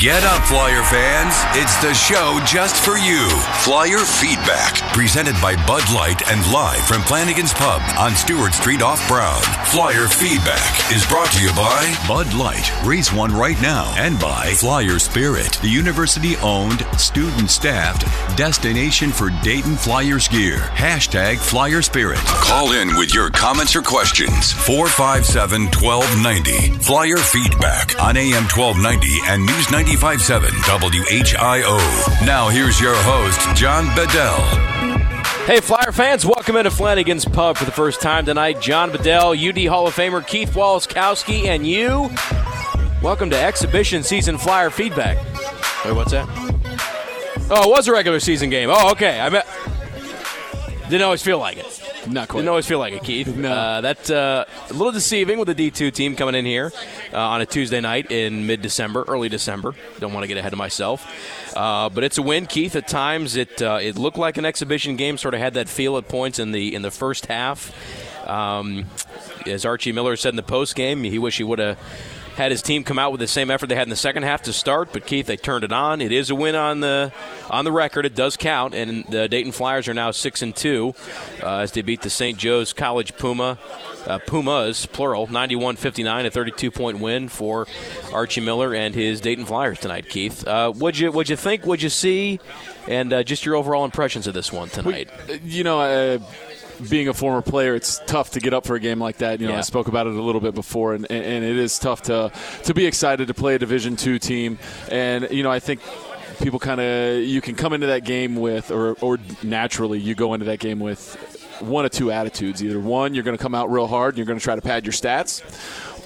Get up, Flyer fans. It's the show just for you. Flyer Feedback, presented by Bud Light and live from Flanagan's Pub on Stewart Street off Brown. Flyer Feedback is brought to you by Bud Light. Raise one right now. And by Flyer Spirit, the university owned, student staffed destination for Dayton Flyers gear. Hashtag Flyer Spirit. Call in with your comments or questions. 457 1290. Flyer Feedback on AM 1290 and News 95.7 WHIO. Now here's your host, John Bedell. Hey, Flyer fans, welcome into Flanagan's Pub for the first time tonight. John Bedell, UD Hall of Famer Keith Waleskowski, and you. Welcome to Exhibition Season Flyer Feedback. Wait, what's that? Oh, it was a regular season game. Oh, okay. I. Didn't always feel like it. Not quite. Didn't always feel like it, Keith. No. Uh, that's uh, a little deceiving with the D2 team coming in here uh, on a Tuesday night in mid December, early December. Don't want to get ahead of myself. Uh, but it's a win, Keith. At times, it uh, it looked like an exhibition game. Sort of had that feel at points in the in the first half. Um, as Archie Miller said in the post game, he wish he would have had his team come out with the same effort they had in the second half to start. But Keith, they turned it on. It is a win on the on the record. It does count, and the Dayton Flyers are now six and two uh, as they beat the St. Joe's College Puma. Uh, Pumas, plural, 91 59, a 32 point win for Archie Miller and his Dayton Flyers tonight, Keith. Uh, what'd, you, what'd you think? What'd you see? And uh, just your overall impressions of this one tonight. You know, uh, being a former player, it's tough to get up for a game like that. You know, Yeah. I spoke about it a little bit before, and, and it is tough to to be excited to play a Division two team. And you know, I think people kind of you can come into that game with, or or naturally you go into that game with one of two attitudes. Either one, you're going to come out real hard and you're going to try to pad your stats.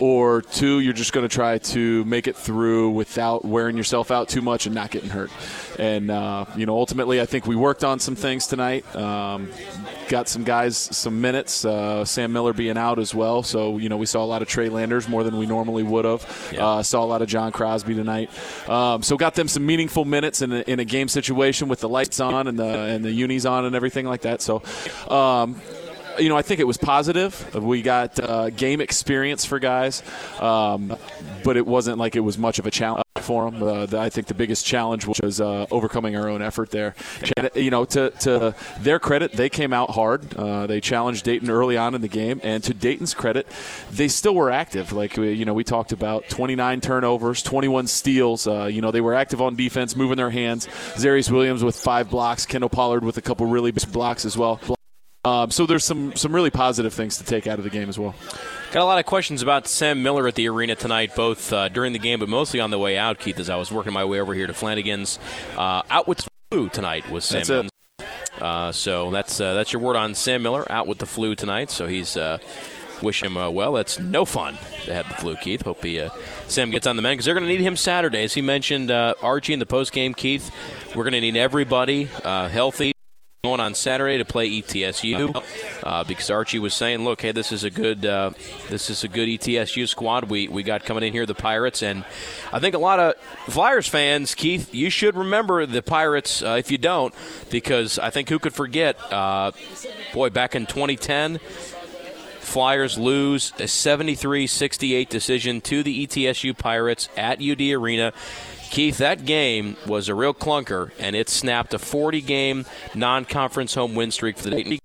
Or two, you're just going to try to make it through without wearing yourself out too much and not getting hurt. And uh, you know, ultimately, I think we worked on some things tonight. Um, got some guys some minutes. Uh, Sam Miley being out as well, so you know we saw a lot of Trey Landers more than we normally would have. Yeah. Uh, saw a lot of John Crosby tonight. Um, so got them some meaningful minutes in a, in a game situation with the lights on and the and the unis on and everything like that. So. Um, you know, I think it was positive. We got uh, game experience for guys, um, but it wasn't like it was much of a challenge for them. Uh, the, I think the biggest challenge was uh, overcoming our own effort there. You know, to, to their credit, they came out hard. Uh, they challenged Dayton early on in the game, and to Dayton's credit, they still were active. Like you know, we talked about 29 turnovers, 21 steals. Uh, you know, they were active on defense, moving their hands. Xeyrius Williams with five blocks, Kendall Pollard with a couple really big blocks as well. Um, so there's some some really positive things to take out of the game as well. Got a lot of questions about Sam Miley at the arena tonight, both uh, during the game but mostly on the way out, Keith, as I was working my way over here to Flanagan's. Uh, out with the flu tonight was Sam That's. Uh, so that's uh, that's your word on Sam Miley out with the flu tonight. So he's uh, wish him uh, well. That's no fun to have the flu, Keith. Hope he uh, Sam gets on the mend because they're going to need him Saturday, as he mentioned. Uh, Archie in the post game, Keith. We're going to need everybody uh, healthy going on Saturday to play ETSU uh, because Archie was saying, "Look, hey, this is a good uh, this is a good ETSU squad we we got coming in here, the Pirates." And I think a lot of Flyers fans, Keith, you should remember the Pirates uh, if you don't, because I think who could forget? Uh, boy, back in 2010. Flyers lose a 73-68 decision to the ETSU Pirates at UD Arena. Keith, that game was a real clunker, and it snapped a 40-game non-conference home win streak for the Dayton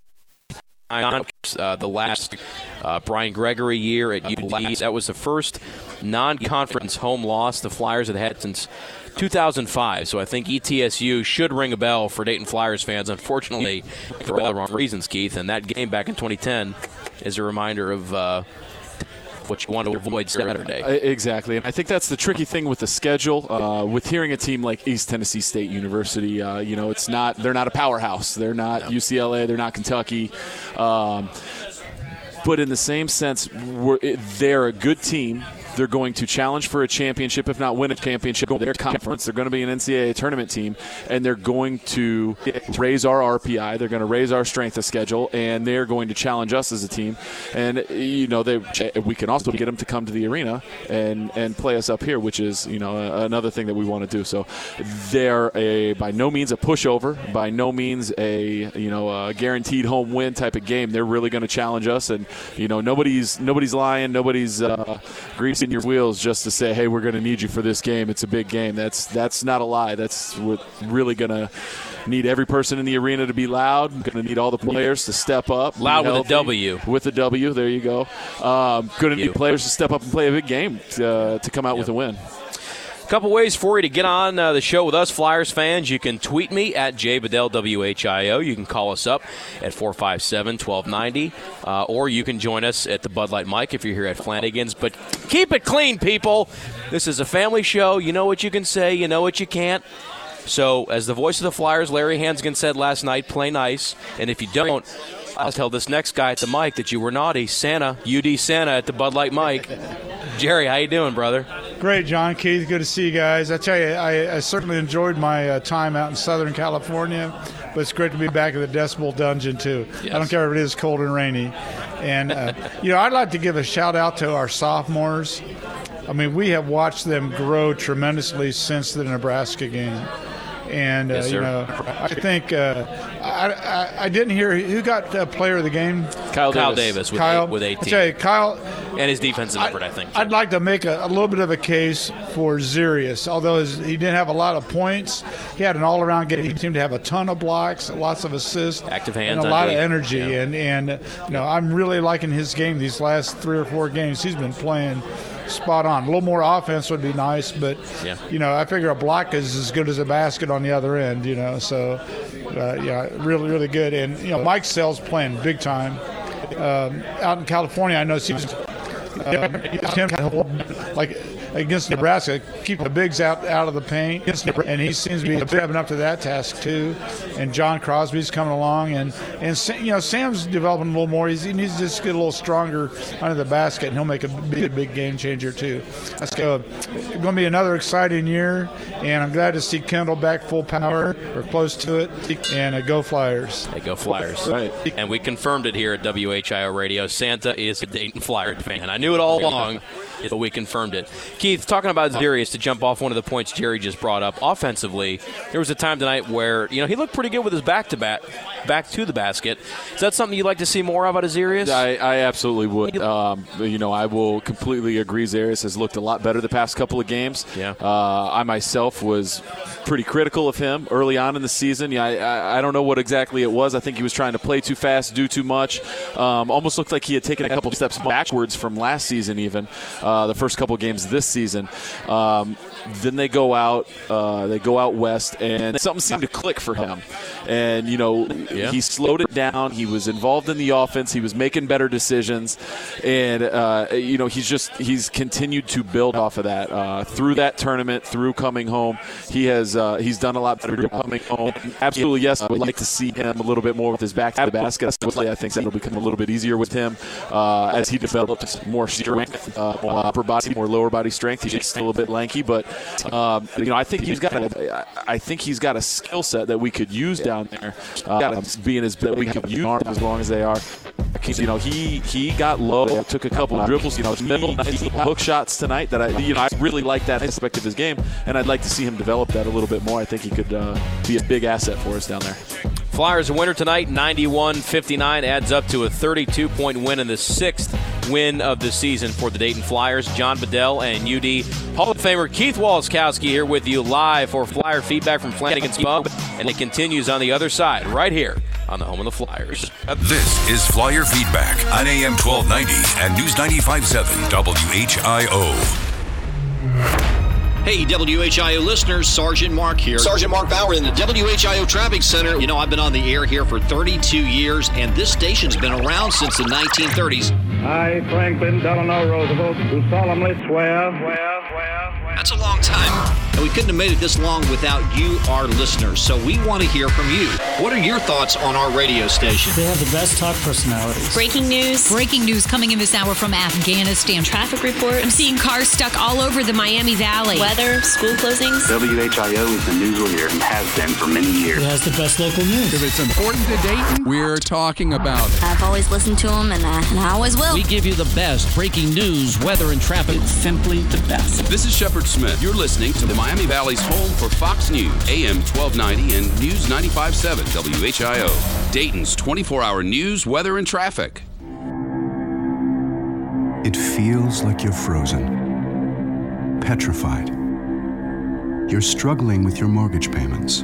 uh, the last uh, Brian Gregory year at UD. That was the first non-conference home loss the Flyers had had since 2005. So I think ETSU should ring a bell for Dayton Flyers fans. Unfortunately, for all the wrong reasons, Keith. And that game back in 2010 is a reminder of uh, what you want to avoid Saturday. Exactly, and I think that's the tricky thing with the schedule. Uh, with hearing a team like East Tennessee State University, uh, you know, it's not they're not a powerhouse. They're not UCLA. They're not Kentucky. Um, but in the same sense, we're, they're a good team. They're going to challenge for a championship, if not win a championship. Their conference, they're going to be an NCAA tournament team, and they're going to raise our RPI. They're going to raise our strength of schedule, and they're going to challenge us as a team. And you know, they we can also get them to come to the arena and and play us up here, which is you know another thing that we want to do. So they're a by no means a pushover, by no means a you know a guaranteed home win type of game. They're really going to challenge us, and you know nobody's nobody's lying, nobody's uh, greasing in your wheels just to say, "Hey, we're going to need you for this game. It's a big game." That's that's not a lie. That's what really going to need every person in the arena to be loud. Going to need all the players to step up. Loud with a W. With a W. There you go. Um, going to need players to step up and play a big game to, uh, to come out yep. with a win. Couple ways for you to get on uh, the show with us, Flyers fans. You can tweet me at jbedell, You can call us up at 457 1290, uh, or you can join us at the Bud Light Mic if you're here at Flanagan's. But keep it clean, people. This is a family show. You know what you can say, you know what you can't. So, as the voice of the Flyers, Larry Hansgen said last night, play nice. And if you don't, I'll tell this next guy at the mic that you were naughty. Santa, UD Santa at the Bud Light mic. Jerry, how you doing, brother? Great, John Keith. Good to see you guys. I tell you, I, I certainly enjoyed my uh, time out in Southern California, but it's great to be back in the Decibel Dungeon too. Yes. I don't care if it is cold and rainy. And uh, you know, I'd like to give a shout out to our sophomores. I mean, we have watched them grow tremendously since the Nebraska game and uh, yes, you know, I think uh, I, I, I, didn't hear who got uh, player of the game. Kyle, Kyle Davis, Davis with, Kyle, eight, with 18. I you, Kyle and his defensive effort. I think. I'd like to make a, a, little bit of a case for Xeyrius, although his, he didn't have a lot of points. He had an all-around game. He seemed to have a ton of blocks, lots of assists, active hands, and a lot of energy. Yeah. And and you know, I'm really liking his game these last three or four games. He's been playing spot on. A little more offense would be nice, but yeah. you know, I figure a block is as good as a basket on the other end. You know, so uh, yeah, really, really good. And you know, Mikesell playing big time. Um, out in California, I know he was uh, like against Nebraska, keep the bigs out out of the paint, and he seems to be stepping up to that task too. And John Crosby's coming along, and and you know Sam's developing a little more. He's, he needs to just get a little stronger under the basket, and he'll make a big, big game changer too. That's going to be another exciting year, and I'm glad to see Kendall back full power or close to it, and uh, go Flyers. They go Flyers. Right. And we confirmed it here at WHIO Radio. Santa is a Dayton Flyer fan. I knew it all along but we confirmed it. Keith, talking about Xeyrius to jump off one of the points Jerry just brought up, offensively, there was a time tonight where you know he looked pretty good with his back to bat, back to the basket. Is that something you'd like to see more of out of Xeyrius? I, I absolutely would. Um, you know, I will completely agree. Xeyrius has looked a lot better the past couple of games. Yeah. Uh, I myself was pretty critical of him early on in the season. Yeah, I, I, I, don't know what exactly it was. I think he was trying to play too fast, do too much. Um, almost looked like he had taken a couple steps backwards from last season, even. Uh, the first couple games this season. Um, then they go out, uh, they go out west, and something seemed to click for him. And you know, yeah. he slowed it down. He was involved in the offense. He was making better decisions, and uh, you know, he's just he's continued to build off of that uh, through that tournament, through coming home. He has uh, he's done a lot better coming home. Absolutely, yes. I would like to see him a little bit more with his back to the basket. I think that'll become a little bit easier with him uh, as he develops more strength, uh, more upper body, more lower body strength. He's still a little bit lanky, but um, you know, I think he's got a, I think he's got a skill set that we could use down there. Uh, being as that we could use arms as long as they are. You know, he he got low, took a couple of dribbles. You know, middle nice hook shots tonight that I you know I really like that aspect of his game, and I'd like to see him develop that a little bit more. I think he could uh, be a big asset for us down there. Flyers winner tonight, 91 59, adds up to a 32 point win in the sixth win of the season for the Dayton Flyers. John Bedell and UD Hall of Famer Keith Waleskowski here with you live for Flyer feedback from Flanagan's Pub, and it continues on the other side right here on the home of the Flyers. This is Flyer Feedback on AM 1290 and News 95.7 WHIO. Hey, WHIO listeners, Sergeant Mark here. Sergeant Mark Bauer in the WHIO Traffic Center. You know, I've been on the air here for 32 years, and this station's been around since the 1930s. I, Franklin Delano Roosevelt, do solemnly swear, swear, swear, That's a long time. And we couldn't have made it this long without you, our listeners. So we want to hear from you. What are your thoughts on our radio station? They have the best talk personalities. Breaking news. Breaking news coming in this hour from Afghanistan. Traffic report. I'm seeing cars stuck all over the Miami Valley. Weather, school closings. WHIO is the news leader and has been for many years. It has the best local news. If it's important to Dayton, we're talking about it. I've always listened to them, and I, and I always will. We give you the best breaking news, weather, and traffic. It's simply the best. This is Shepard Smith. You're listening to the Miami Valley's home for Fox News, AM 1290 and News 95.7 WHIO. Dayton's 24 hour news, weather, and traffic. It feels like you're frozen petrified. You're struggling with your mortgage payments.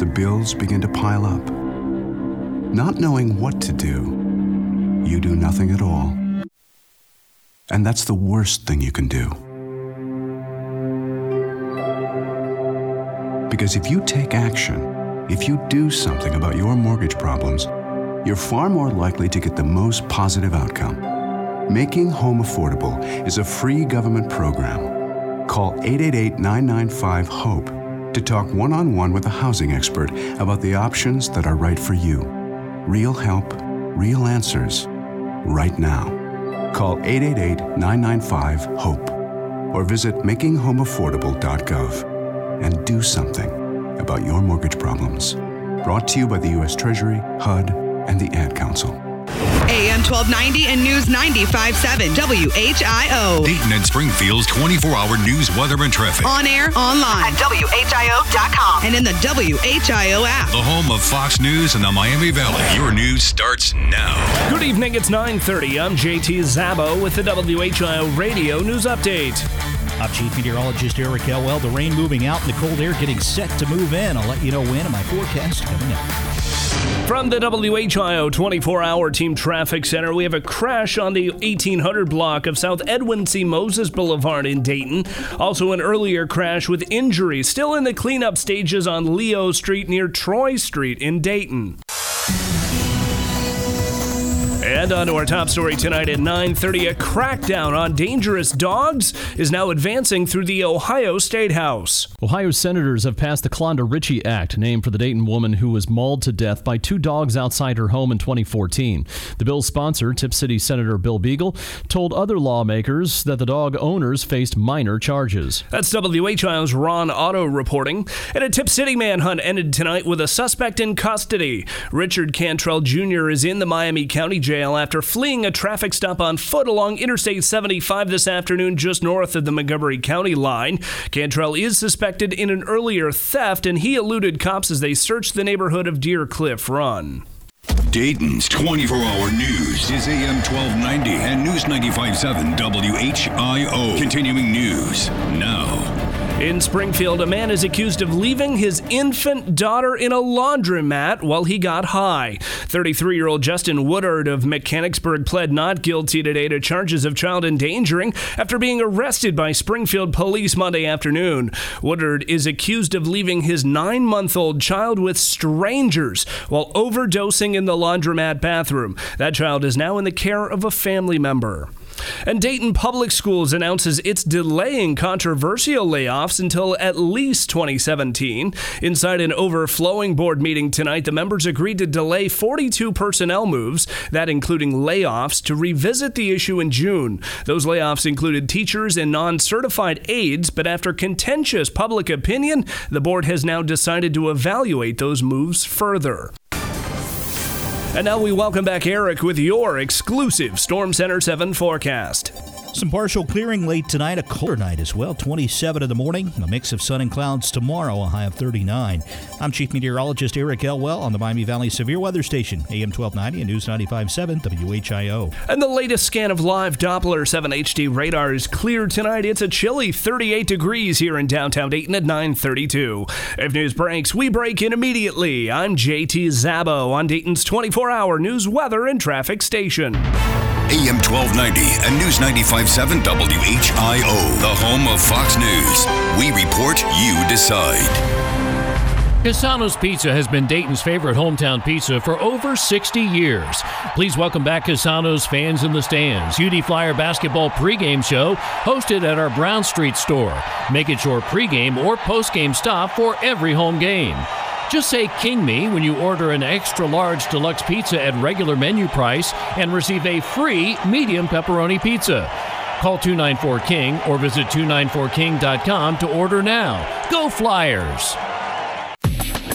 The bills begin to pile up. Not knowing what to do, you do nothing at all. And that's the worst thing you can do. Because if you take action, if you do something about your mortgage problems, you're far more likely to get the most positive outcome. Making Home Affordable is a free government program. Call 888 995 HOPE to talk one on one with a housing expert about the options that are right for you. Real help, real answers, right now. Call 888 995 HOPE or visit makinghomeaffordable.gov and do something about your mortgage problems. Brought to you by the U.S. Treasury, HUD, and the Ad Council. AM 1290 and News 95.7 WHIO. Dayton and Springfield's 24 hour news, weather, and traffic. On air, online, at WHIO.com, and in the WHIO app. The home of Fox News in the Miami Valley. Your news starts now. Good evening, it's 9.30. I'm JT Zabo with the WHIO Radio News Update. I'm Chief Meteorologist Eric Elwell. The rain moving out and the cold air getting set to move in. I'll let you know when in my forecast coming up. From the WHIO 24 hour Team Traffic Center, we have a crash on the 1800 block of South Edwin C. Moses Boulevard in Dayton. Also, an earlier crash with injuries still in the cleanup stages on Leo Street near Troy Street in Dayton. And on to our top story tonight at 9:30, a crackdown on dangerous dogs is now advancing through the Ohio State House. Ohio senators have passed the Klonda Richey Act, named for the Dayton woman who was mauled to death by two dogs outside her home in 2014. The bill's sponsor, Tipp City Senator Bill Beagle, told other lawmakers that the dog owners faced minor charges. That's WHIO's Ron Otto reporting. And a Tipp City manhunt ended tonight with a suspect in custody. Richard Cantrell Jr. is in the Miami County Jail after fleeing a traffic stop on foot along Interstate 75 this afternoon just north of the Montgomery County line. Cantrell is suspected in an earlier theft, and he eluded cops as they searched the neighborhood of Deer Cliff Run. Dayton's 24 hour news is AM 1290 and News 95.7 WHIO. Continuing news now. In Springfield, a man is accused of leaving his infant daughter in a laundromat while he got high. 33 year old Justin Woodard of Mechanicsburg pled not guilty today to charges of child endangering after being arrested by Springfield police Monday afternoon. Woodard is accused of leaving his nine month old child with strangers while overdosing in the laundromat bathroom. That child is now in the care of a family member. And Dayton Public Schools announces it's delaying controversial layoffs until at least 2017. Inside an overflowing board meeting tonight, the members agreed to delay 42 personnel moves, that including layoffs, to revisit the issue in June. Those layoffs included teachers and non certified aides, but after contentious public opinion, the board has now decided to evaluate those moves further. And now we welcome back Eric with your exclusive Storm Center 7 forecast. Some partial clearing late tonight, a colder night as well. 27 in the morning, a mix of sun and clouds tomorrow, a high of 39. I'm Chief Meteorologist Eric Elwell on the Miami Valley Severe Weather Station, AM 1290 and News 95.7 WHIO. And the latest scan of live Doppler 7 HD radar is clear tonight. It's a chilly 38 degrees here in downtown Dayton at 932. If news breaks, we break in immediately. I'm JT Zabo on Dayton's 24 hour news, weather, and traffic station. AM 1290 and News 95.7 WHIO, the home of Fox News. We report, you decide. Cassano's Pizza has been Dayton's favorite hometown pizza for over 60 years. Please welcome back Cassano's fans in the stands. UD Flyer basketball pregame show hosted at our Brown Street store. Make it your pregame or postgame stop for every home game. Just say King Me when you order an extra large deluxe pizza at regular menu price and receive a free medium pepperoni pizza. Call 294 King or visit 294king.com to order now. Go Flyers!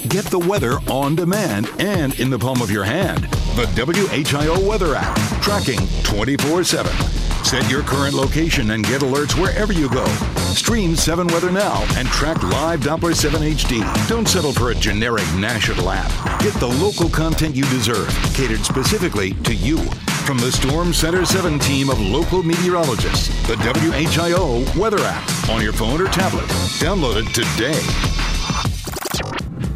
Get the weather on demand and in the palm of your hand. The WHIO Weather app, tracking 24 7. Set your current location and get alerts wherever you go. Stream 7 Weather now and track live Doppler 7 HD. Don't settle for a generic national app. Get the local content you deserve, catered specifically to you. From the Storm Center 7 team of local meteorologists, the WHIO Weather app on your phone or tablet. Download it today.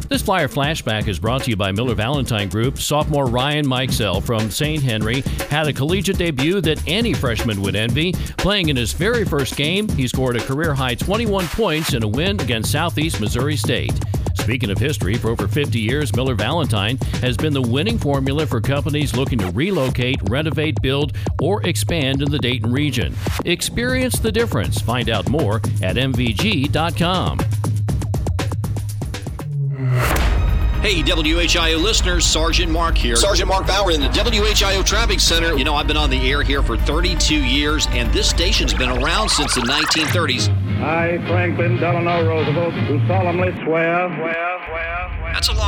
This Flyer Flashback is brought to you by Miller Valentine Group. Sophomore Ryan Mikesell from St. Henry had a collegiate debut that any freshman would envy. Playing in his very first game, he scored a career high 21 points in a win against Southeast Missouri State. Speaking of history, for over 50 years, Miller Valentine has been the winning formula for companies looking to relocate, renovate, build, or expand in the Dayton region. Experience the difference. Find out more at MVG.com. Hey, WHIO listeners, Sergeant Mark here. Sergeant Mark Bauer in the WHIO Traffic Center. You know, I've been on the air here for 32 years, and this station's been around since the 1930s. I, Franklin Delano Roosevelt, do solemnly swear. swear, swear. That's a long time.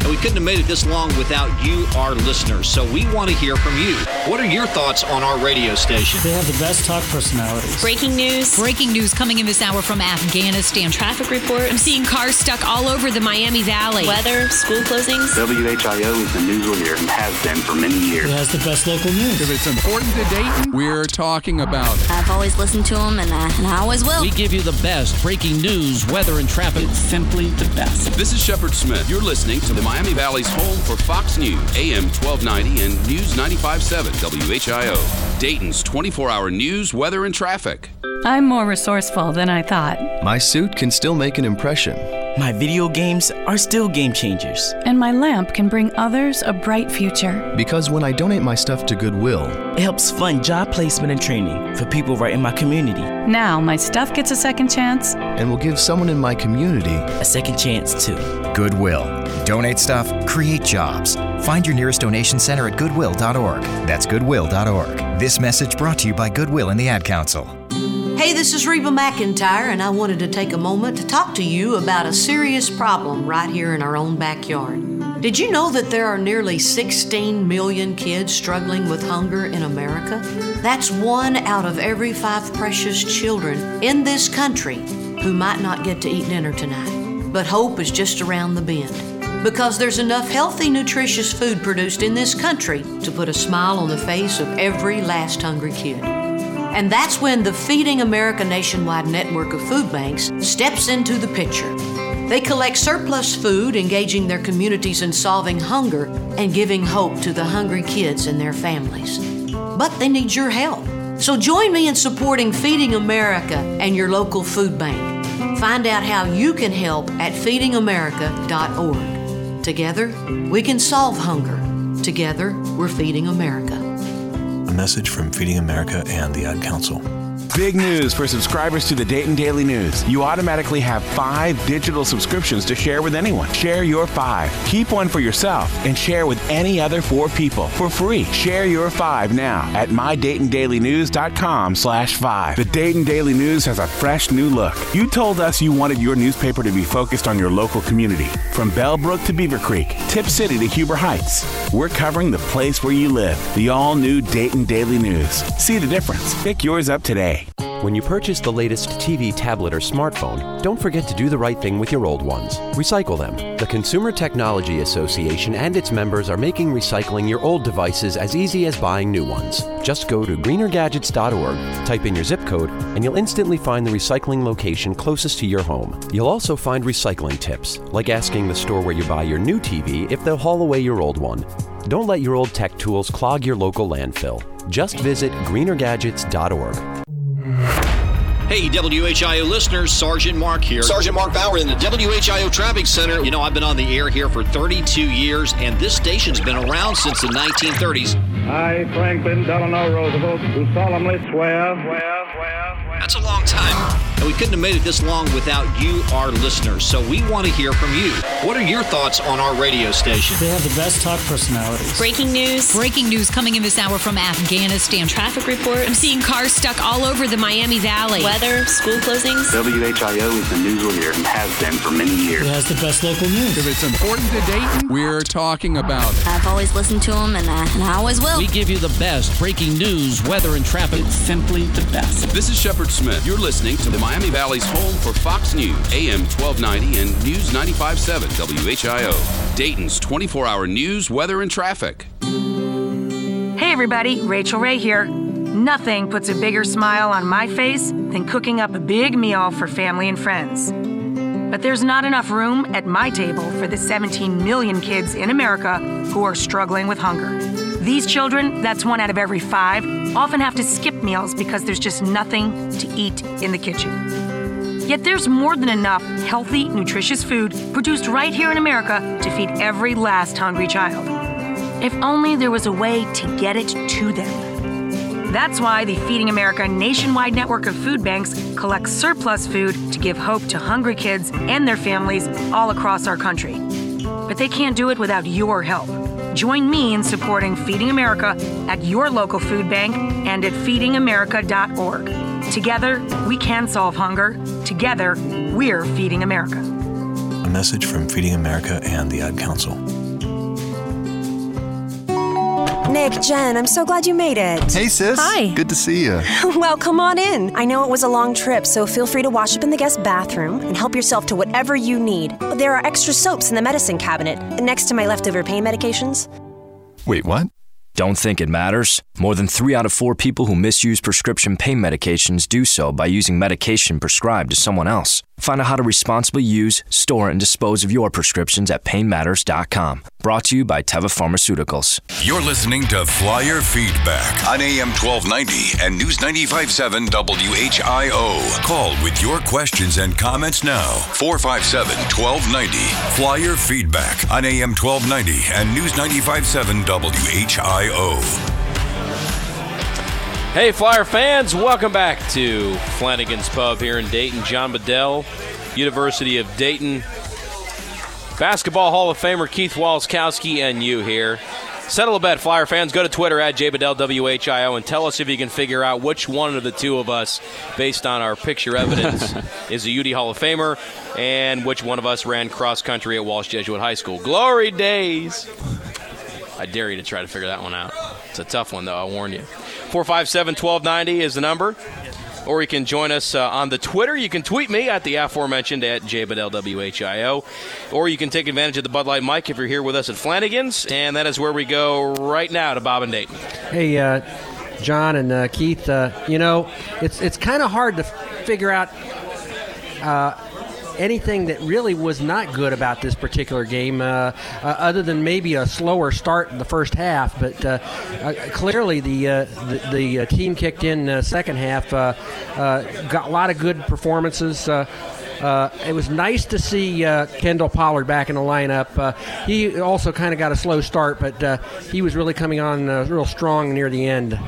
And we couldn't have made it this long without you, our listeners. So we want to hear from you. What are your thoughts on our radio station? They have the best talk personalities. Breaking news. Breaking news coming in this hour from Afghanistan. Traffic report. I'm seeing cars stuck all over the Miami Valley. Weather, school closings. WHIO is the news leader and has been for many years. It has the best local news. If it's important to Dayton, we're talking about it. I've always listened to them, and I, and I always will. We give you the best breaking news, weather, and traffic. It's simply the best. This is Shepard Smith. You're listening to the Miami Valley's home for Fox News, AM 1290 and News 95.7 WHIO. Dayton's 24-hour news, weather, and traffic. I'm more resourceful than I thought. My suit can still make an impression. My video games are still game changers. And my lamp can bring others a bright future. Because when I donate my stuff to Goodwill, it helps fund job placement and training for people right in my community. Now my stuff gets a second chance. And will give someone in my community a second chance too. Goodwill. Donate stuff, create jobs. Find your nearest donation center at goodwill.org. That's goodwill.org. This message brought to you by Goodwill and the Ad Council. Hey, this is Reba McEntire, and I wanted to take a moment to talk to you about a serious problem right here in our own backyard. Did you know that there are nearly 16 million kids struggling with hunger in America? That's one out of every five precious children in this country who might not get to eat dinner tonight. But hope is just around the bend because there's enough healthy, nutritious food produced in this country to put a smile on the face of every last hungry kid. And that's when the Feeding America nationwide network of food banks steps into the picture. They collect surplus food, engaging their communities in solving hunger and giving hope to the hungry kids and their families. But they need your help. So join me in supporting Feeding America and your local food bank. Find out how you can help at feedingamerica.org. Together, we can solve hunger. Together, we're feeding America. A message from Feeding America and the Ad Council. Big news for subscribers to the Dayton Daily News. You automatically have five digital subscriptions to share with anyone. Share your five. Keep one for yourself and share with any other four people for free. Share your five now at mydaytondailynews.com slash five. The Dayton Daily News has a fresh new look. You told us you wanted your newspaper to be focused on your local community. From Bellbrook to Beaver Creek, Tipp City to Huber Heights. We're covering the place where you live. The all-new Dayton Daily News. See the difference. Pick yours up today. When you purchase the latest TV, tablet, or smartphone, don't forget to do the right thing with your old ones. Recycle them. The Consumer Technology Association and its members are making recycling your old devices as easy as buying new ones. Just go to greenergadgets.org, type in your zip code, and you'll instantly find the recycling location closest to your home. You'll also find recycling tips, like asking the store where you buy your new TV if they'll haul away your old one. Don't let your old tech tools clog your local landfill. Just visit greenergadgets.org. Hey, WHIO listeners, Sergeant Mark here. Sergeant Mark Bauer in the WHIO Traffic Center. You know, I've been on the air here for 32 years, and this station's been around since the 1930s. I, Franklin Delano Roosevelt, do solemnly swear. swear, swear. That's a long time. And we couldn't have made it this long without you, our listeners. So we want to hear from you. What are your thoughts on our radio station? They have the best talk personalities. Breaking news. Breaking news coming in this hour from Afghanistan. Traffic report. I'm seeing cars stuck all over the Miami Valley. Weather, school closings. WHIO is the news leader and has been for many years. It has the best local news. If it's important to Dayton, we're talking about it. I've always listened to them, and I, and I always will. We give you the best breaking news, weather, and traffic. It's simply the best. This is Shepard Smith. You're listening to the Miami Valley's home for Fox News, AM 1290 and News 95.7 WHIO. Dayton's 24-hour news, weather, and traffic. Hey everybody, Rachael Ray here. Nothing puts a bigger smile on my face than cooking up a big meal for family and friends. But there's not enough room at my table for the 17 million kids in America who are struggling with hunger. These children, that's one out of every five, often have to skip meals because there's just nothing to eat in the kitchen. Yet there's more than enough healthy, nutritious food produced right here in America to feed every last hungry child. If only there was a way to get it to them. That's why the Feeding America nationwide network of food banks collects surplus food to give hope to hungry kids and their families all across our country. But they can't do it without your help. Join me in supporting Feeding America at your local food bank and at feedingamerica.org. Together, we can solve hunger. Together, we're Feeding America. A message from Feeding America and the Ad Council. Nick, Jen, I'm so glad you made it. Hey, sis. Hi. Good to see you. well, come on in. I know it was a long trip, so feel free to wash up in the guest bathroom and help yourself to whatever you need. There are extra soaps in the medicine cabinet next to my leftover pain medications. Wait, what? Don't think it matters? More than three out of four people who misuse prescription pain medications do so by using medication prescribed to someone else. Find out how to responsibly use, store, and dispose of your prescriptions at painmatters.com. Brought to you by Teva Pharmaceuticals. You're listening to Flyer Feedback on AM 1290 and News 957 WHIO. Call with your questions and comments now. 457 1290. Flyer Feedback on AM 1290 and News 957 WHIO. Hey, Flyer fans, welcome back to Flanagan's Pub here in Dayton. John Bedell, University of Dayton. Basketball Hall of Famer Keith Waleskowski and you here. Settle a bet, Flyer fans. Go to Twitter at JBedellWHIO and tell us if you can figure out which one of the two of us, based on our picture evidence, is a UD Hall of Famer and which one of us ran cross country at Walsh Jesuit High School. Glory days! I dare you to try to figure that one out. It's a tough one, though, I warn you. 457 1290 is the number. Or you can join us uh, on the Twitter. You can tweet me at the aforementioned at JBedellWHIO. Or you can take advantage of the Bud Light mic if you're here with us at Flanagan's. And that is where we go right now to Bob and Dayton. Hey, uh, John and uh, Keith, uh, you know, it's, it's kind of hard to figure out uh, anything that really was not good about this particular game, uh, uh, other than maybe a slower start in the first half. But uh, uh clearly, the uh, the, the uh, team kicked in second half, got a lot of good performances. Uh, it was nice to see uh, Kendall Pollard back in the lineup. Uh, he also kind of got a slow start, but he was really coming on real strong near the end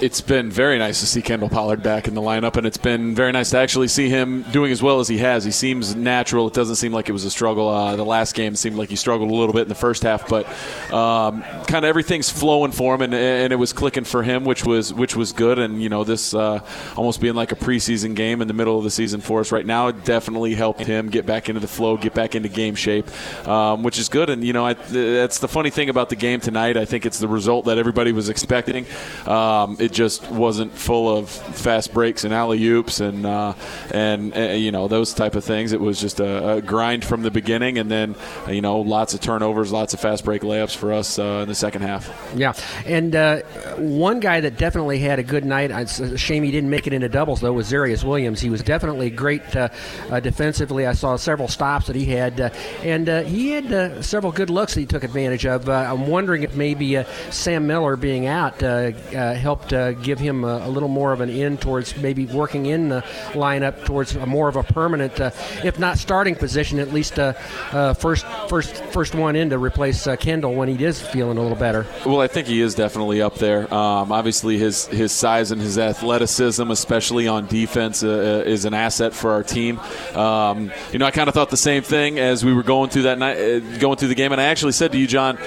it's been very nice to see Kendall Pollard back in the lineup, and it's been very nice to actually see him doing as well as he has. He seems natural. It doesn't seem like it was a struggle. Uh, the last game seemed like he struggled a little bit in the first half, but um, kind of everything's flowing for him, and, and, it was clicking for him, which was which was good. And you know, this uh, almost being like a preseason game in the middle of the season for us right now definitely helped him get back into the flow, get back into game shape, um, which is good. And you know, I, that's the funny thing about the game tonight. I think it's the result that everybody was expecting. Um, it just wasn't full of fast breaks and alley oops and uh, and uh, you know those type of things. It was just a, a, grind from the beginning, and then you know lots of turnovers, lots of fast break layups for us uh, in the second half. Yeah, and uh, one guy that definitely had a good night. It's a shame he didn't make it into doubles though. Was Xeyrius Williams? He was definitely great uh, uh, defensively. I saw several stops that he had, and he had several good looks that he took advantage of. I'm wondering if maybe Sam Miley being out helped give him a, a, little more of an in towards maybe working in the lineup towards more of a permanent, uh, if not starting position, at least uh, uh, first first first one in to replace uh, Kendall when he is feeling a little better. Well, I think he is definitely up there. Um, obviously, his his size and his athleticism, especially on defense, uh, is an asset for our team. Um, you know, I kind of thought the same thing as we were going through that night, going through the game, and I actually said to you, John,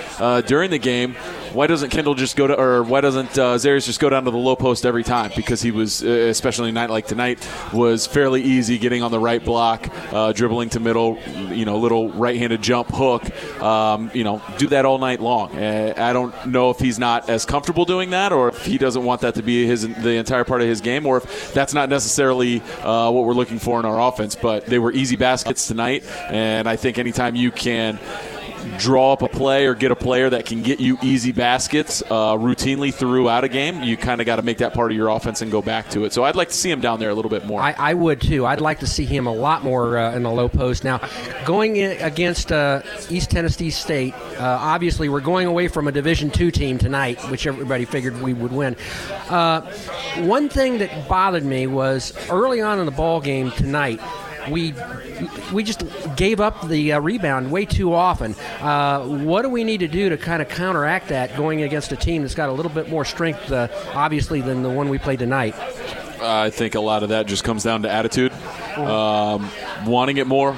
during the game why doesn't Kendall just go to, or why doesn't uh, Xeyrius just go down to the low post every time? Because he was, uh, especially a night like tonight, was fairly easy getting on the right block, uh, dribbling to middle, you know, little right-handed jump hook. Um, you know, do that all night long. Uh, I don't know if he's not as comfortable doing that, or if he doesn't want that to be his the entire part of his game, or if that's not necessarily uh, what we're looking for in our offense. But they were easy baskets tonight, and I think anytime you can draw up a play or get a player that can get you easy baskets uh, routinely throughout a game, you kind of got to make that part of your offense and go back to it. So I'd like to see him down there a little bit more. I, I would too. I'd like to see him a lot more uh, in the low post. Now, going in against uh, East Tennessee State, uh, obviously we're going away from a Division two team tonight, which everybody figured we would win. Uh, one thing that bothered me was early on in the ball game tonight we we just gave up the uh, rebound way too often. Uh, what do we need to do to kind of counteract that going against a team that's got a little bit more strength, uh, obviously, than the one we played tonight? I think a lot of that just comes down to attitude, um, wanting it more,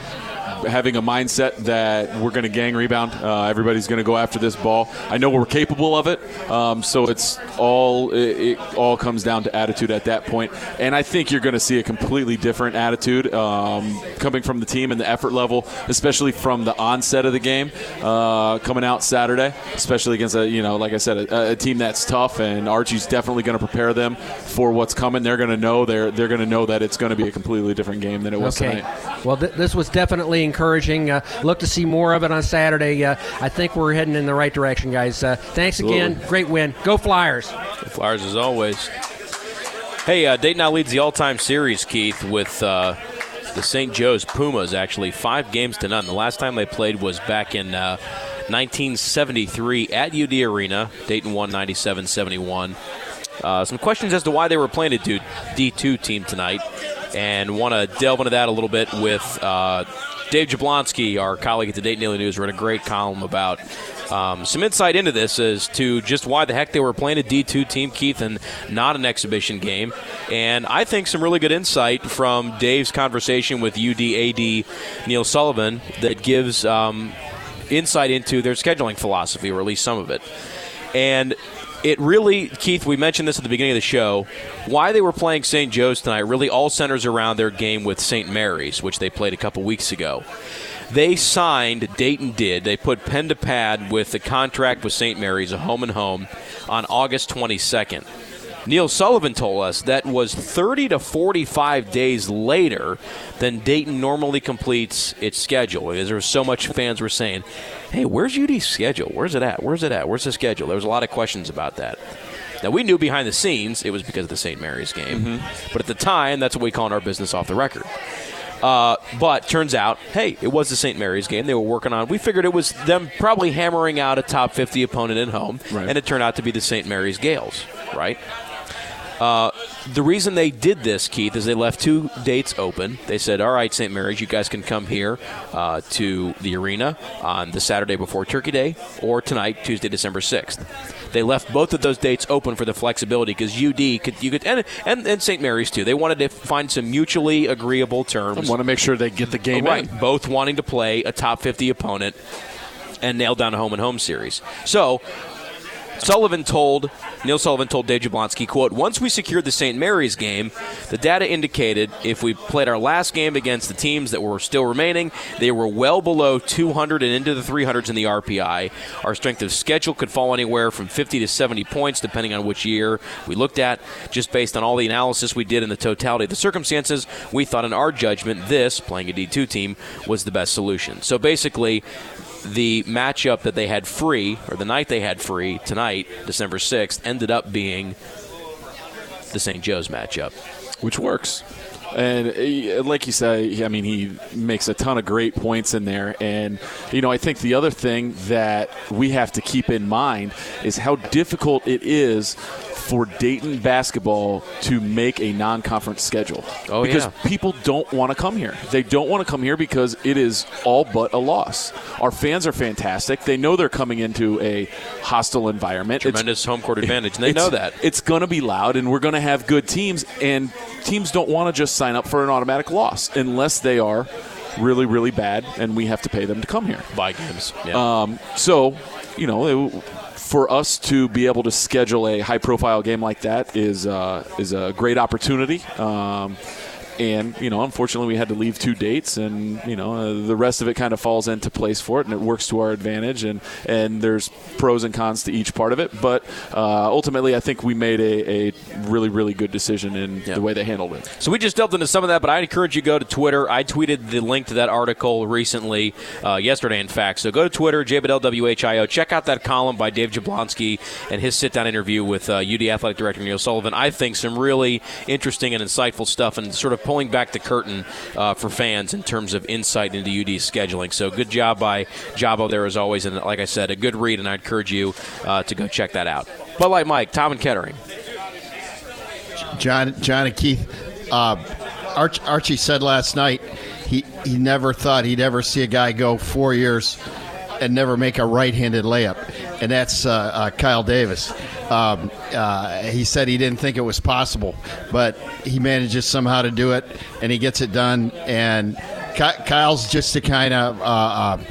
having a mindset that we're going to gang rebound. Uh, everybody's going to go after this ball. I know we're capable of it, um, so it's all it, it, all comes down to attitude at that point. And I think you're going to see a completely different attitude um, coming from the team and the effort level, especially from the onset of the game uh, coming out Saturday, especially against a you know like I said a, a team that's tough. And Archie's definitely going to prepare them for what's coming. They're going to know they're they're going to know that it's going to be a completely different game than it was okay. tonight. Well, th- this was definitely encouraging. Uh, look to see more of it on Saturday. Uh, I think we're heading in the right direction, guys. Uh, thanks again. Absolutely. Great win. Go Flyers. The Flyers, as always. Hey, uh, Dayton now leads the all-time series, Keith, with uh, the St. Joe's Pumas. Actually, five games to none. The last time they played was back in uh, 1973 at UD Arena. Dayton won 97-71. Uh, some questions as to why they were playing a D2 team tonight, and want to delve into that a little bit with uh, Dave Jablonski, our colleague at the Dayton Daily News, wrote a great column about um, some insight into this as to just why the heck they were playing a D2 team, Keith, and not an exhibition game. And I think some really good insight from Dave's conversation with UDAD Neil Sullivan that gives um, insight into their scheduling philosophy, or at least some of it. And it really, Keith, we mentioned this at the beginning of the show. Why they were playing St. Joe's tonight really all centers around their game with St. Mary's, which they played a couple weeks ago. They signed, Dayton did, they put pen to pad with the contract with St. Mary's, a home and home, on August 22nd. Neil Sullivan told us that was 30 to 45 days later than Dayton normally completes its schedule because there was so much fans were saying, "Hey, where's UD's schedule? Where's it at? Where's it at? Where's the schedule?" There was a lot of questions about that. Now we knew behind the scenes it was because of the St. Mary's game, but at the time that's what we call in our business off the record. Uh, but turns out, hey, it was the St. Mary's game they were working on. We figured it was them probably hammering out a top 50 opponent at home, and it turned out to be the St. Mary's Gales, right? Uh, the reason they did this, Keith, is they left two dates open. They said, "All right, St. Mary's, you guys can come here uh, to the arena on the Saturday before Turkey Day, or tonight, Tuesday, December sixth. They left both of those dates open for the flexibility because UD could you could and, and and St. Mary's too. They wanted to find some mutually agreeable terms. I want to make sure they get the game right. in. Both wanting to play a top 50 opponent and nail down a home and home series. So Sullivan told Neil Sullivan told Dave Jablonski, quote, once we secured the St. Mary's game, the data indicated if we played our last game against the teams that were still remaining, they were well below 200 and into the 300s in the RPI. Our strength of schedule could fall anywhere from 50 to 70 points, depending on which year we looked at. Just based on all the analysis we did in the totality of the circumstances, we thought, in our judgment, this, playing a D2 team, was the best solution. So basically, the matchup that they had free, or the night they had free tonight, December 6th, ended up being the St. Joe's matchup. Which works. And uh, like you say, I mean, he makes a ton of great points in there. And, you know, I think the other thing that we have to keep in mind is how difficult it is for Dayton basketball to make a non conference schedule. Oh, because yeah. people don't want to come here. They don't want to come here because it is all but a loss. Our fans are fantastic. They know they're coming into a hostile environment. It's- Tremendous home court advantage, and they know that. It's going to be loud, and we're going to have good teams, and teams don't want to just sign up for an automatic loss unless they are really, really bad, and we have to pay them to come here. Buy games. Yeah. Um, so, you know, it, for us to be able to schedule a high-profile game like that is uh, is a great opportunity. Um, and you know, unfortunately, we had to leave two dates, and you know, uh, the rest of it kind of falls into place for it, and it works to our advantage. And and there's pros and cons to each part of it, but uh, ultimately, I think we made a, a really really good decision in the way they handled it. So we just delved into some of that, but I encourage you to go to Twitter. I tweeted the link to that article recently, uh, yesterday, in fact. So go to Twitter, JBLWHIO. Check out that column by Dave Jablonski and his sit-down interview with uh, UD Athletic Director Neil Sullivan. I think some really interesting and insightful stuff, and sort of pulling back the curtain uh, for fans in terms of insight into UD's scheduling. So good job by Jabo there as always, and like I said, a good read, and I encourage you uh, to go check that out. But like Mike, Tom and Kettering. John, John and Keith, uh, Arch, Archie said last night he, he never thought he'd ever see a guy go four years and never make a right-handed layup, and that's uh, uh, Kyle Davis. Um, uh, he said he didn't think it was possible, but he manages somehow to do it, and he gets it done. And Ky- Kyle's just the kind of uh, uh,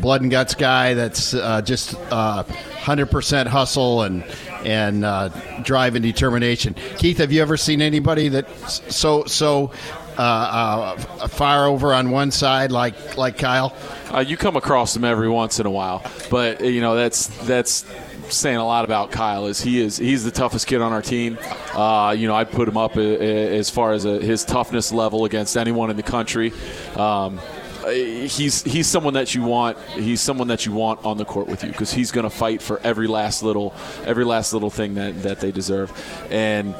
blood and guts guy that's uh, just uh, 100% hustle and and uh, drive and determination. Keith, have you ever seen anybody that so so uh, uh, fire over on one side like like Kyle? Uh, you come across him every once in a while, but you know that's that's saying a lot about Kyle. Is he is he's the toughest kid on our team. Uh, you know, I'd put him up a, a, as far as a, his toughness level against anyone in the country. Um, he's he's someone that you want. He's someone that you want on the court with you because he's going to fight for every last little every last little thing that that they deserve, and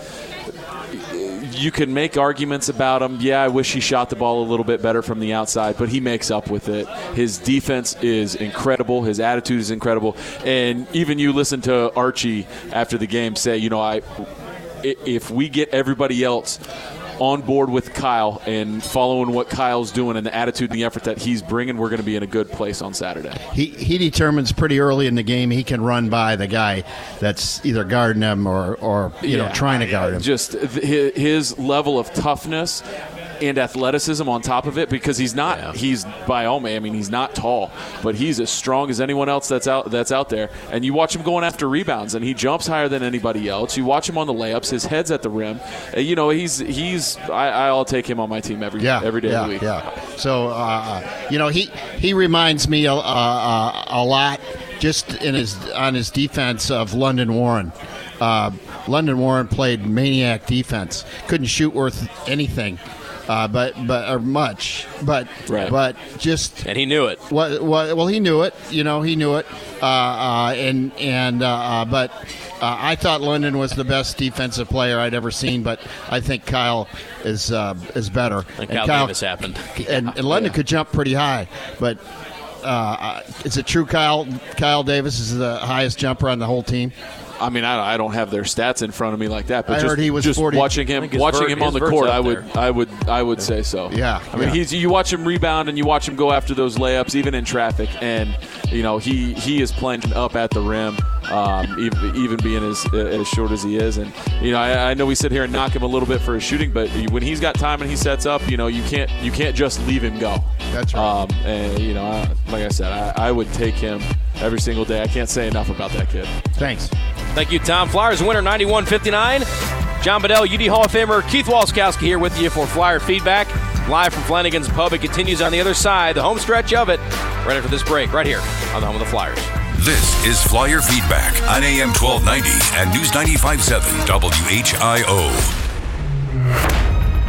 you can make arguments about him. Yeah, I wish he shot the ball a little bit better from the outside, but he makes up with it. His defense is incredible. His attitude is incredible. And even you listen to Archie after the game say, you know, I if we get everybody else on board with Kyle and following what Kyle's doing and the attitude and the effort that he's bringing, we're going to be in a good place on Saturday. He he determines pretty early in the game he can run by the guy that's either guarding him or or you know trying to guard him. Just his level of toughness and athleticism on top of it because he's not he's by all means I mean he's not tall but he's as strong as anyone else that's out that's out there and you watch him going after rebounds and he jumps higher than anybody else you watch him on the layups his head's at the rim Uh, you know he's he's I, I'll take him on my team every yeah, every day yeah, of the week Yeah. So uh, you know he he reminds me a, uh, a lot just in his on his defense of London Warren. Uh, London Warren played maniac defense. Couldn't shoot worth anything. Uh, but but or much, but but just and he knew it. What, well, he knew it. You know, he knew it. Uh, uh, and and uh, uh, but uh, I thought London was the best defensive player I'd ever seen. But I think Kyle is uh, is better. And Kyle Davis happened. And, and London could jump pretty high, but. Uh, is it true, Kyle? Kyle Davis is the highest jumper on the whole team. I mean, I, I don't have their stats in front of me like that, but I just, heard he was just 40 watching him, watching vert- him on the court, I would. I would, I would say so. Yeah, I mean, yeah. he's you watch him rebound and you watch him go after those layups, even in traffic, and you know he he is playing up at the rim, um, even, even being as as short as he is, and you know I, I know we sit here and knock him a little bit for his shooting, but when he's got time and he sets up, you know you can't you can't just leave him go. That's right. Um, and you know, I, like I said, I, I would take him every single day. I can't say enough about that kid. Thanks. Thank you, Tom. Flyers winner 91 59. John Bedell, UD Hall of Famer Keith Waleskowski here with you for Flyer feedback. Live from Flanagan's Pub. It continues on the other side, the home stretch of it, right after this break, right here on the home of the Flyers. This is Flyer Feedback on AM 1290 and News 95.7 WHIO.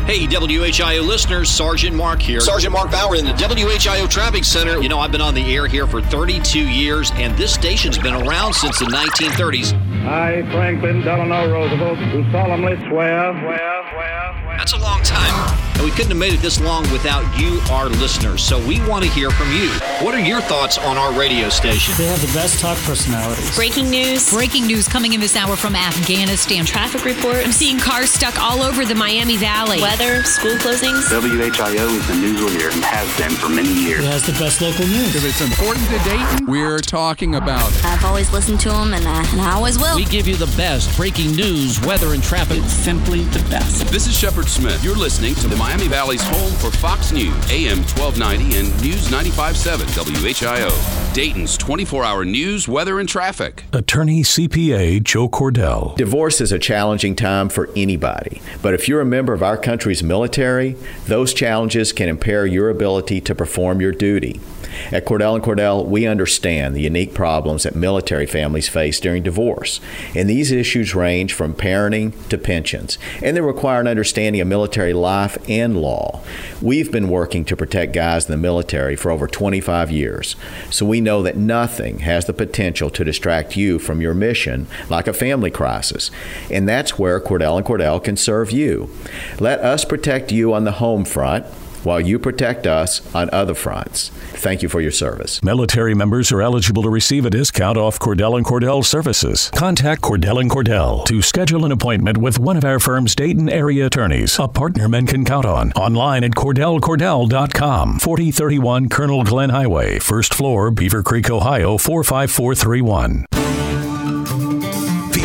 Hey, WHIO listeners, Sergeant Mark here. Sergeant Mark Bauer in the WHIO Traffic Center. You know, I've been on the air here for 32 years, and this station's been around since the 1930s. I, Franklin Delano Roosevelt, do solemnly swear. swear, swear. That's a long time. And we couldn't have made it this long without you, our listeners. So we want to hear from you. What are your thoughts on our radio station? They have the best talk personalities. Breaking news. Breaking news coming in this hour from Afghanistan. Traffic report. I'm seeing cars stuck all over the Miami Valley. Weather, school closings. WHIO is the news leader and has been for many years. It has the best local news. If it's important to Dayton, we're talking about I've always listened to them and I, and I always will. We give you the best breaking news, weather, and traffic. It's simply the best. This is Shepard Smith. You're listening to the Miami Valley's home for Fox News, AM 1290 and News 95.7 WHIO. Dayton's 24 hour news, weather, and traffic. Attorney CPA Joe Cordell. Divorce is a challenging time for anybody, but if you're a member of our country's military, those challenges can impair your ability to perform your duty. At Cordell and Cordell, we understand the unique problems that military families face during divorce, and these issues range from parenting to pensions, and they require an understanding of military life and law. We've been working to protect guys in the military for over 25 years, so we know that nothing has the potential to distract you from your mission like a family crisis, and that's where Cordell and Cordell can serve you. Let us protect you on the home front while you protect us on other fronts. Thank you for your service. Military members are eligible to receive a discount off Cordell and Cordell services. Contact Cordell and Cordell to schedule an appointment with one of our firm's Dayton area attorneys, a partner men can count on. Online at cordellcordell.com, 4031 Colonel Glenn Highway, first floor, Beavercreek, Ohio 45431.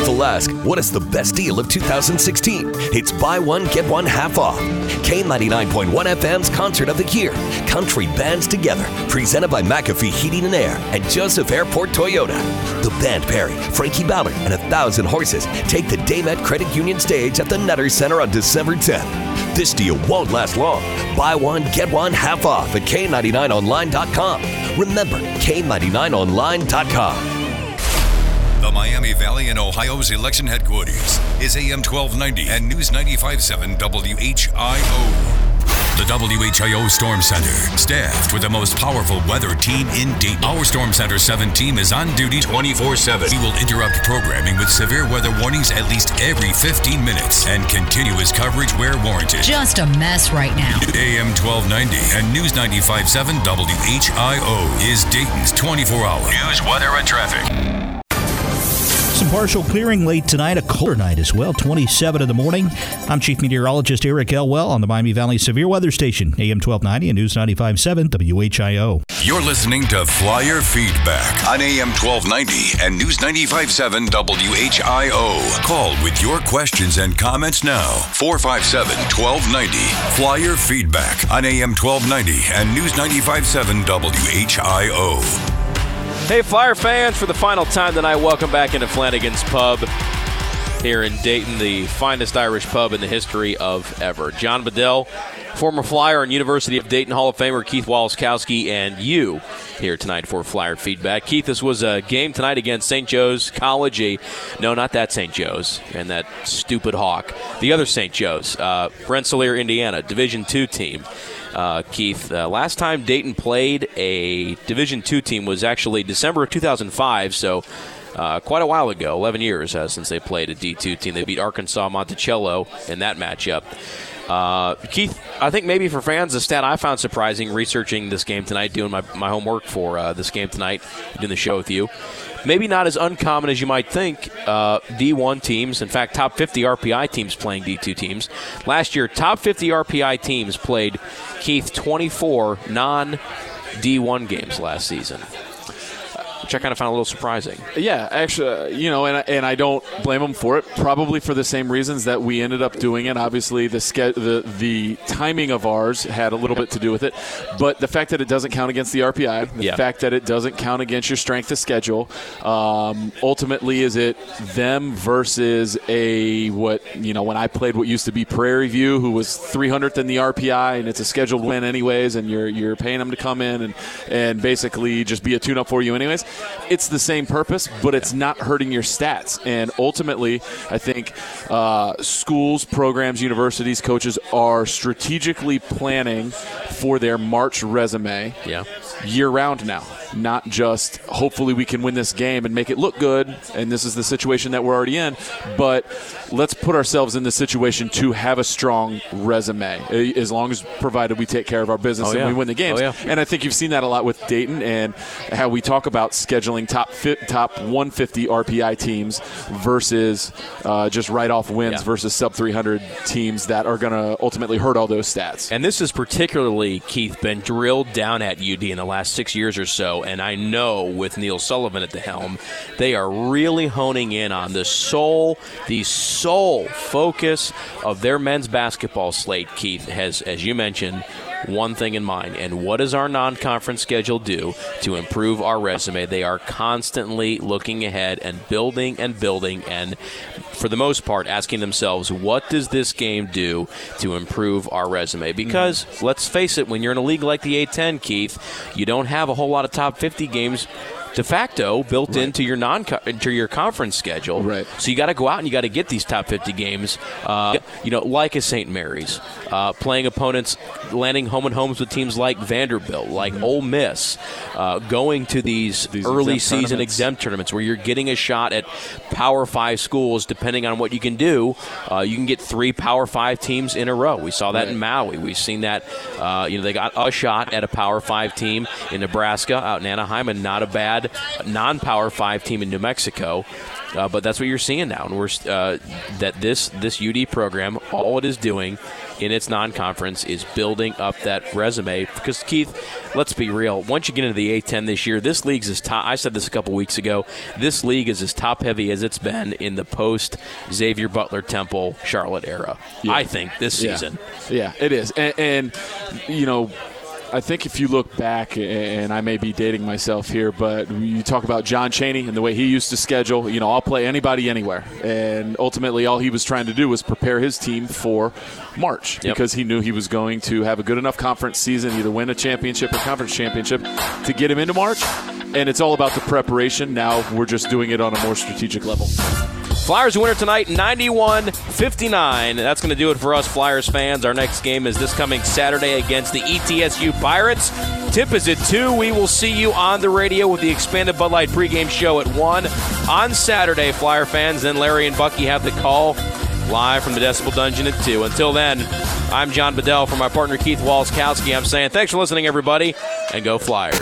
People ask, what is the best deal of 2016? It's buy one, get one half off. K99.1 FM's Concert of the Year. Country Bands Together. Presented by McAfee Heating and Air and Joseph Airport Toyota. The band Perry, Frankie Ballard, and a thousand horses take the Daymet Credit Union stage at the Nutter Center on December 10th. This deal won't last long. Buy one, get one half off at K99online.com. Remember, K99online.com. The Miami Valley and Ohio's election headquarters is AM 1290 and News 95.7 WHIO. The WHIO Storm Center, staffed with the most powerful weather team in Dayton. Our Storm Center 7 team is on duty 24 7. We will interrupt programming with severe weather warnings at least every 15 minutes and continuous coverage where warranted. Just a mess right now. AM 1290 and News 95.7 WHIO is Dayton's 24 hour news, weather, and traffic. Some partial clearing late tonight, a colder night as well, 27 in the morning. I'm Chief Meteorologist Eric Elwell on the Miami Valley Severe Weather Station, AM 1290 and News 95.7 WHIO. You're listening to Flyer Feedback on AM 1290 and News 95.7 WHIO. Call with your questions and comments now. 457 1290. Flyer Feedback on AM 1290 and News 95.7 WHIO. Hey, Flyer fans, for the final time tonight, welcome back into Flanagan's Pub here in Dayton, the finest Irish pub in the history of ever. John Bedell, former Flyer and University of Dayton Hall of Famer Keith Waleskowski, and you here tonight for Flyer feedback. Keith, this was a game tonight against St. Joe's College. No, not that St. Joe's and that stupid Hawk. The other St. Joe's, uh, Rensselaer, Indiana, Division two team uh, Keith. Uh, last time Dayton played a Division two team was actually December of 2005, so uh, quite a while ago, 11 years uh, since they played a D2 team. They beat Arkansas Monticello in that matchup. Uh, Keith, I think maybe for fans, the stat I found surprising researching this game tonight, doing my, my homework for uh, this game tonight, doing the show with you, maybe not as uncommon as you might think. Uh, D1 teams, in fact, top 50 RPI teams playing D2 teams. Last year, top 50 RPI teams played Keith 24 non D1 games last season which I kind of found a little surprising. Yeah, actually, uh, you know, and I, and I don't blame them for it. Probably for the same reasons that we ended up doing it. Obviously, the ske- the the timing of ours had a little bit to do with it, but the fact that it doesn't count against the RPI, the Yeah. fact that it doesn't count against your strength of schedule, um, ultimately, is it them versus a what you know when I played what used to be Prairie View, who was 300th in the RPI, and it's a scheduled win anyways, and you're you're paying them to come in and and basically just be a tune up for you anyways. It's the same purpose, but it's not hurting your stats. And ultimately, I think uh, schools, programs, universities, coaches are strategically planning for their March resume yeah. year round now. Not just hopefully we can win this game and make it look good, and this is the situation that we're already in, but let's put ourselves in the situation to have a strong resume, eh, as long as provided we take care of our business Oh, and yeah. we win the games. Oh, yeah. And I think you've seen that a lot with Dayton and how we talk about scheduling top fi- top 150 RPI teams versus uh, just write off wins Yeah. versus sub 300 teams that are going to ultimately hurt all those stats. And this has particularly, Keith, been drilled down at UD in the last six years or so, and I know with Neil Sullivan at the helm, they are really honing in on the sole, the sole focus of their men's basketball slate. Keith has, as you mentioned, one thing in mind. And what does our non conference schedule do to improve our resume? They are constantly looking ahead and building and building and, for the most part, asking themselves, what does this game do to improve our resume? Because let's face it, when you're in a league like the A10, Keith, you don't have a whole lot of top 50 games de facto built right. into your non into your conference schedule. Right. So you got to go out and you got to get these top 50 games. Uh, you know, like a St. Mary's, uh, playing opponents, landing home and homes with teams like Vanderbilt, like mm-hmm. Ole Miss, uh, going to these, these early exempt season tournaments. exempt tournaments where you're getting a shot at Power Five schools. Depending on what you can do, uh, you can get three Power Five teams in a row. We saw that right. in Maui. We've seen that. Uh, you know, they got a shot at a Power Five team in Nebraska, out in Anaheim, and not a bad non-power five team in New Mexico. Uh, but that's what you're seeing now, and we're uh, that this this UD program, all it is doing in its non-conference is building up that resume. Because Keith, let's be real. Once you get into the A10 this year, this league's as top. I said this a couple weeks ago. This league is as top-heavy as it's been in the post Xavier Butler Temple Charlotte era. Yeah. I think this season. Yeah, yeah it is, and, and you know I think if you look back, and I may be dating myself here, but you talk about John Chaney and the way he used to schedule, you know, I'll play anybody anywhere. And ultimately, all he was trying to do was prepare his team for March yep. because he knew he was going to have a good enough conference season, either win a championship or conference championship, to get him into March. And it's all about the preparation. Now we're just doing it on a more strategic level. Flyers winner tonight, 91 59. That's going to do it for us, Flyers fans. Our next game is this coming Saturday against the ETSU Pirates. Tip is at 2. We will see you on the radio with the expanded Bud Light pregame show at 1 on Saturday, Flyer fans. Then Larry and Bucky have the call live from the Decibel Dungeon at 2. Until then, I'm John Bedell for my partner Keith Waleskowski. I'm saying thanks for listening, everybody, and go Flyers.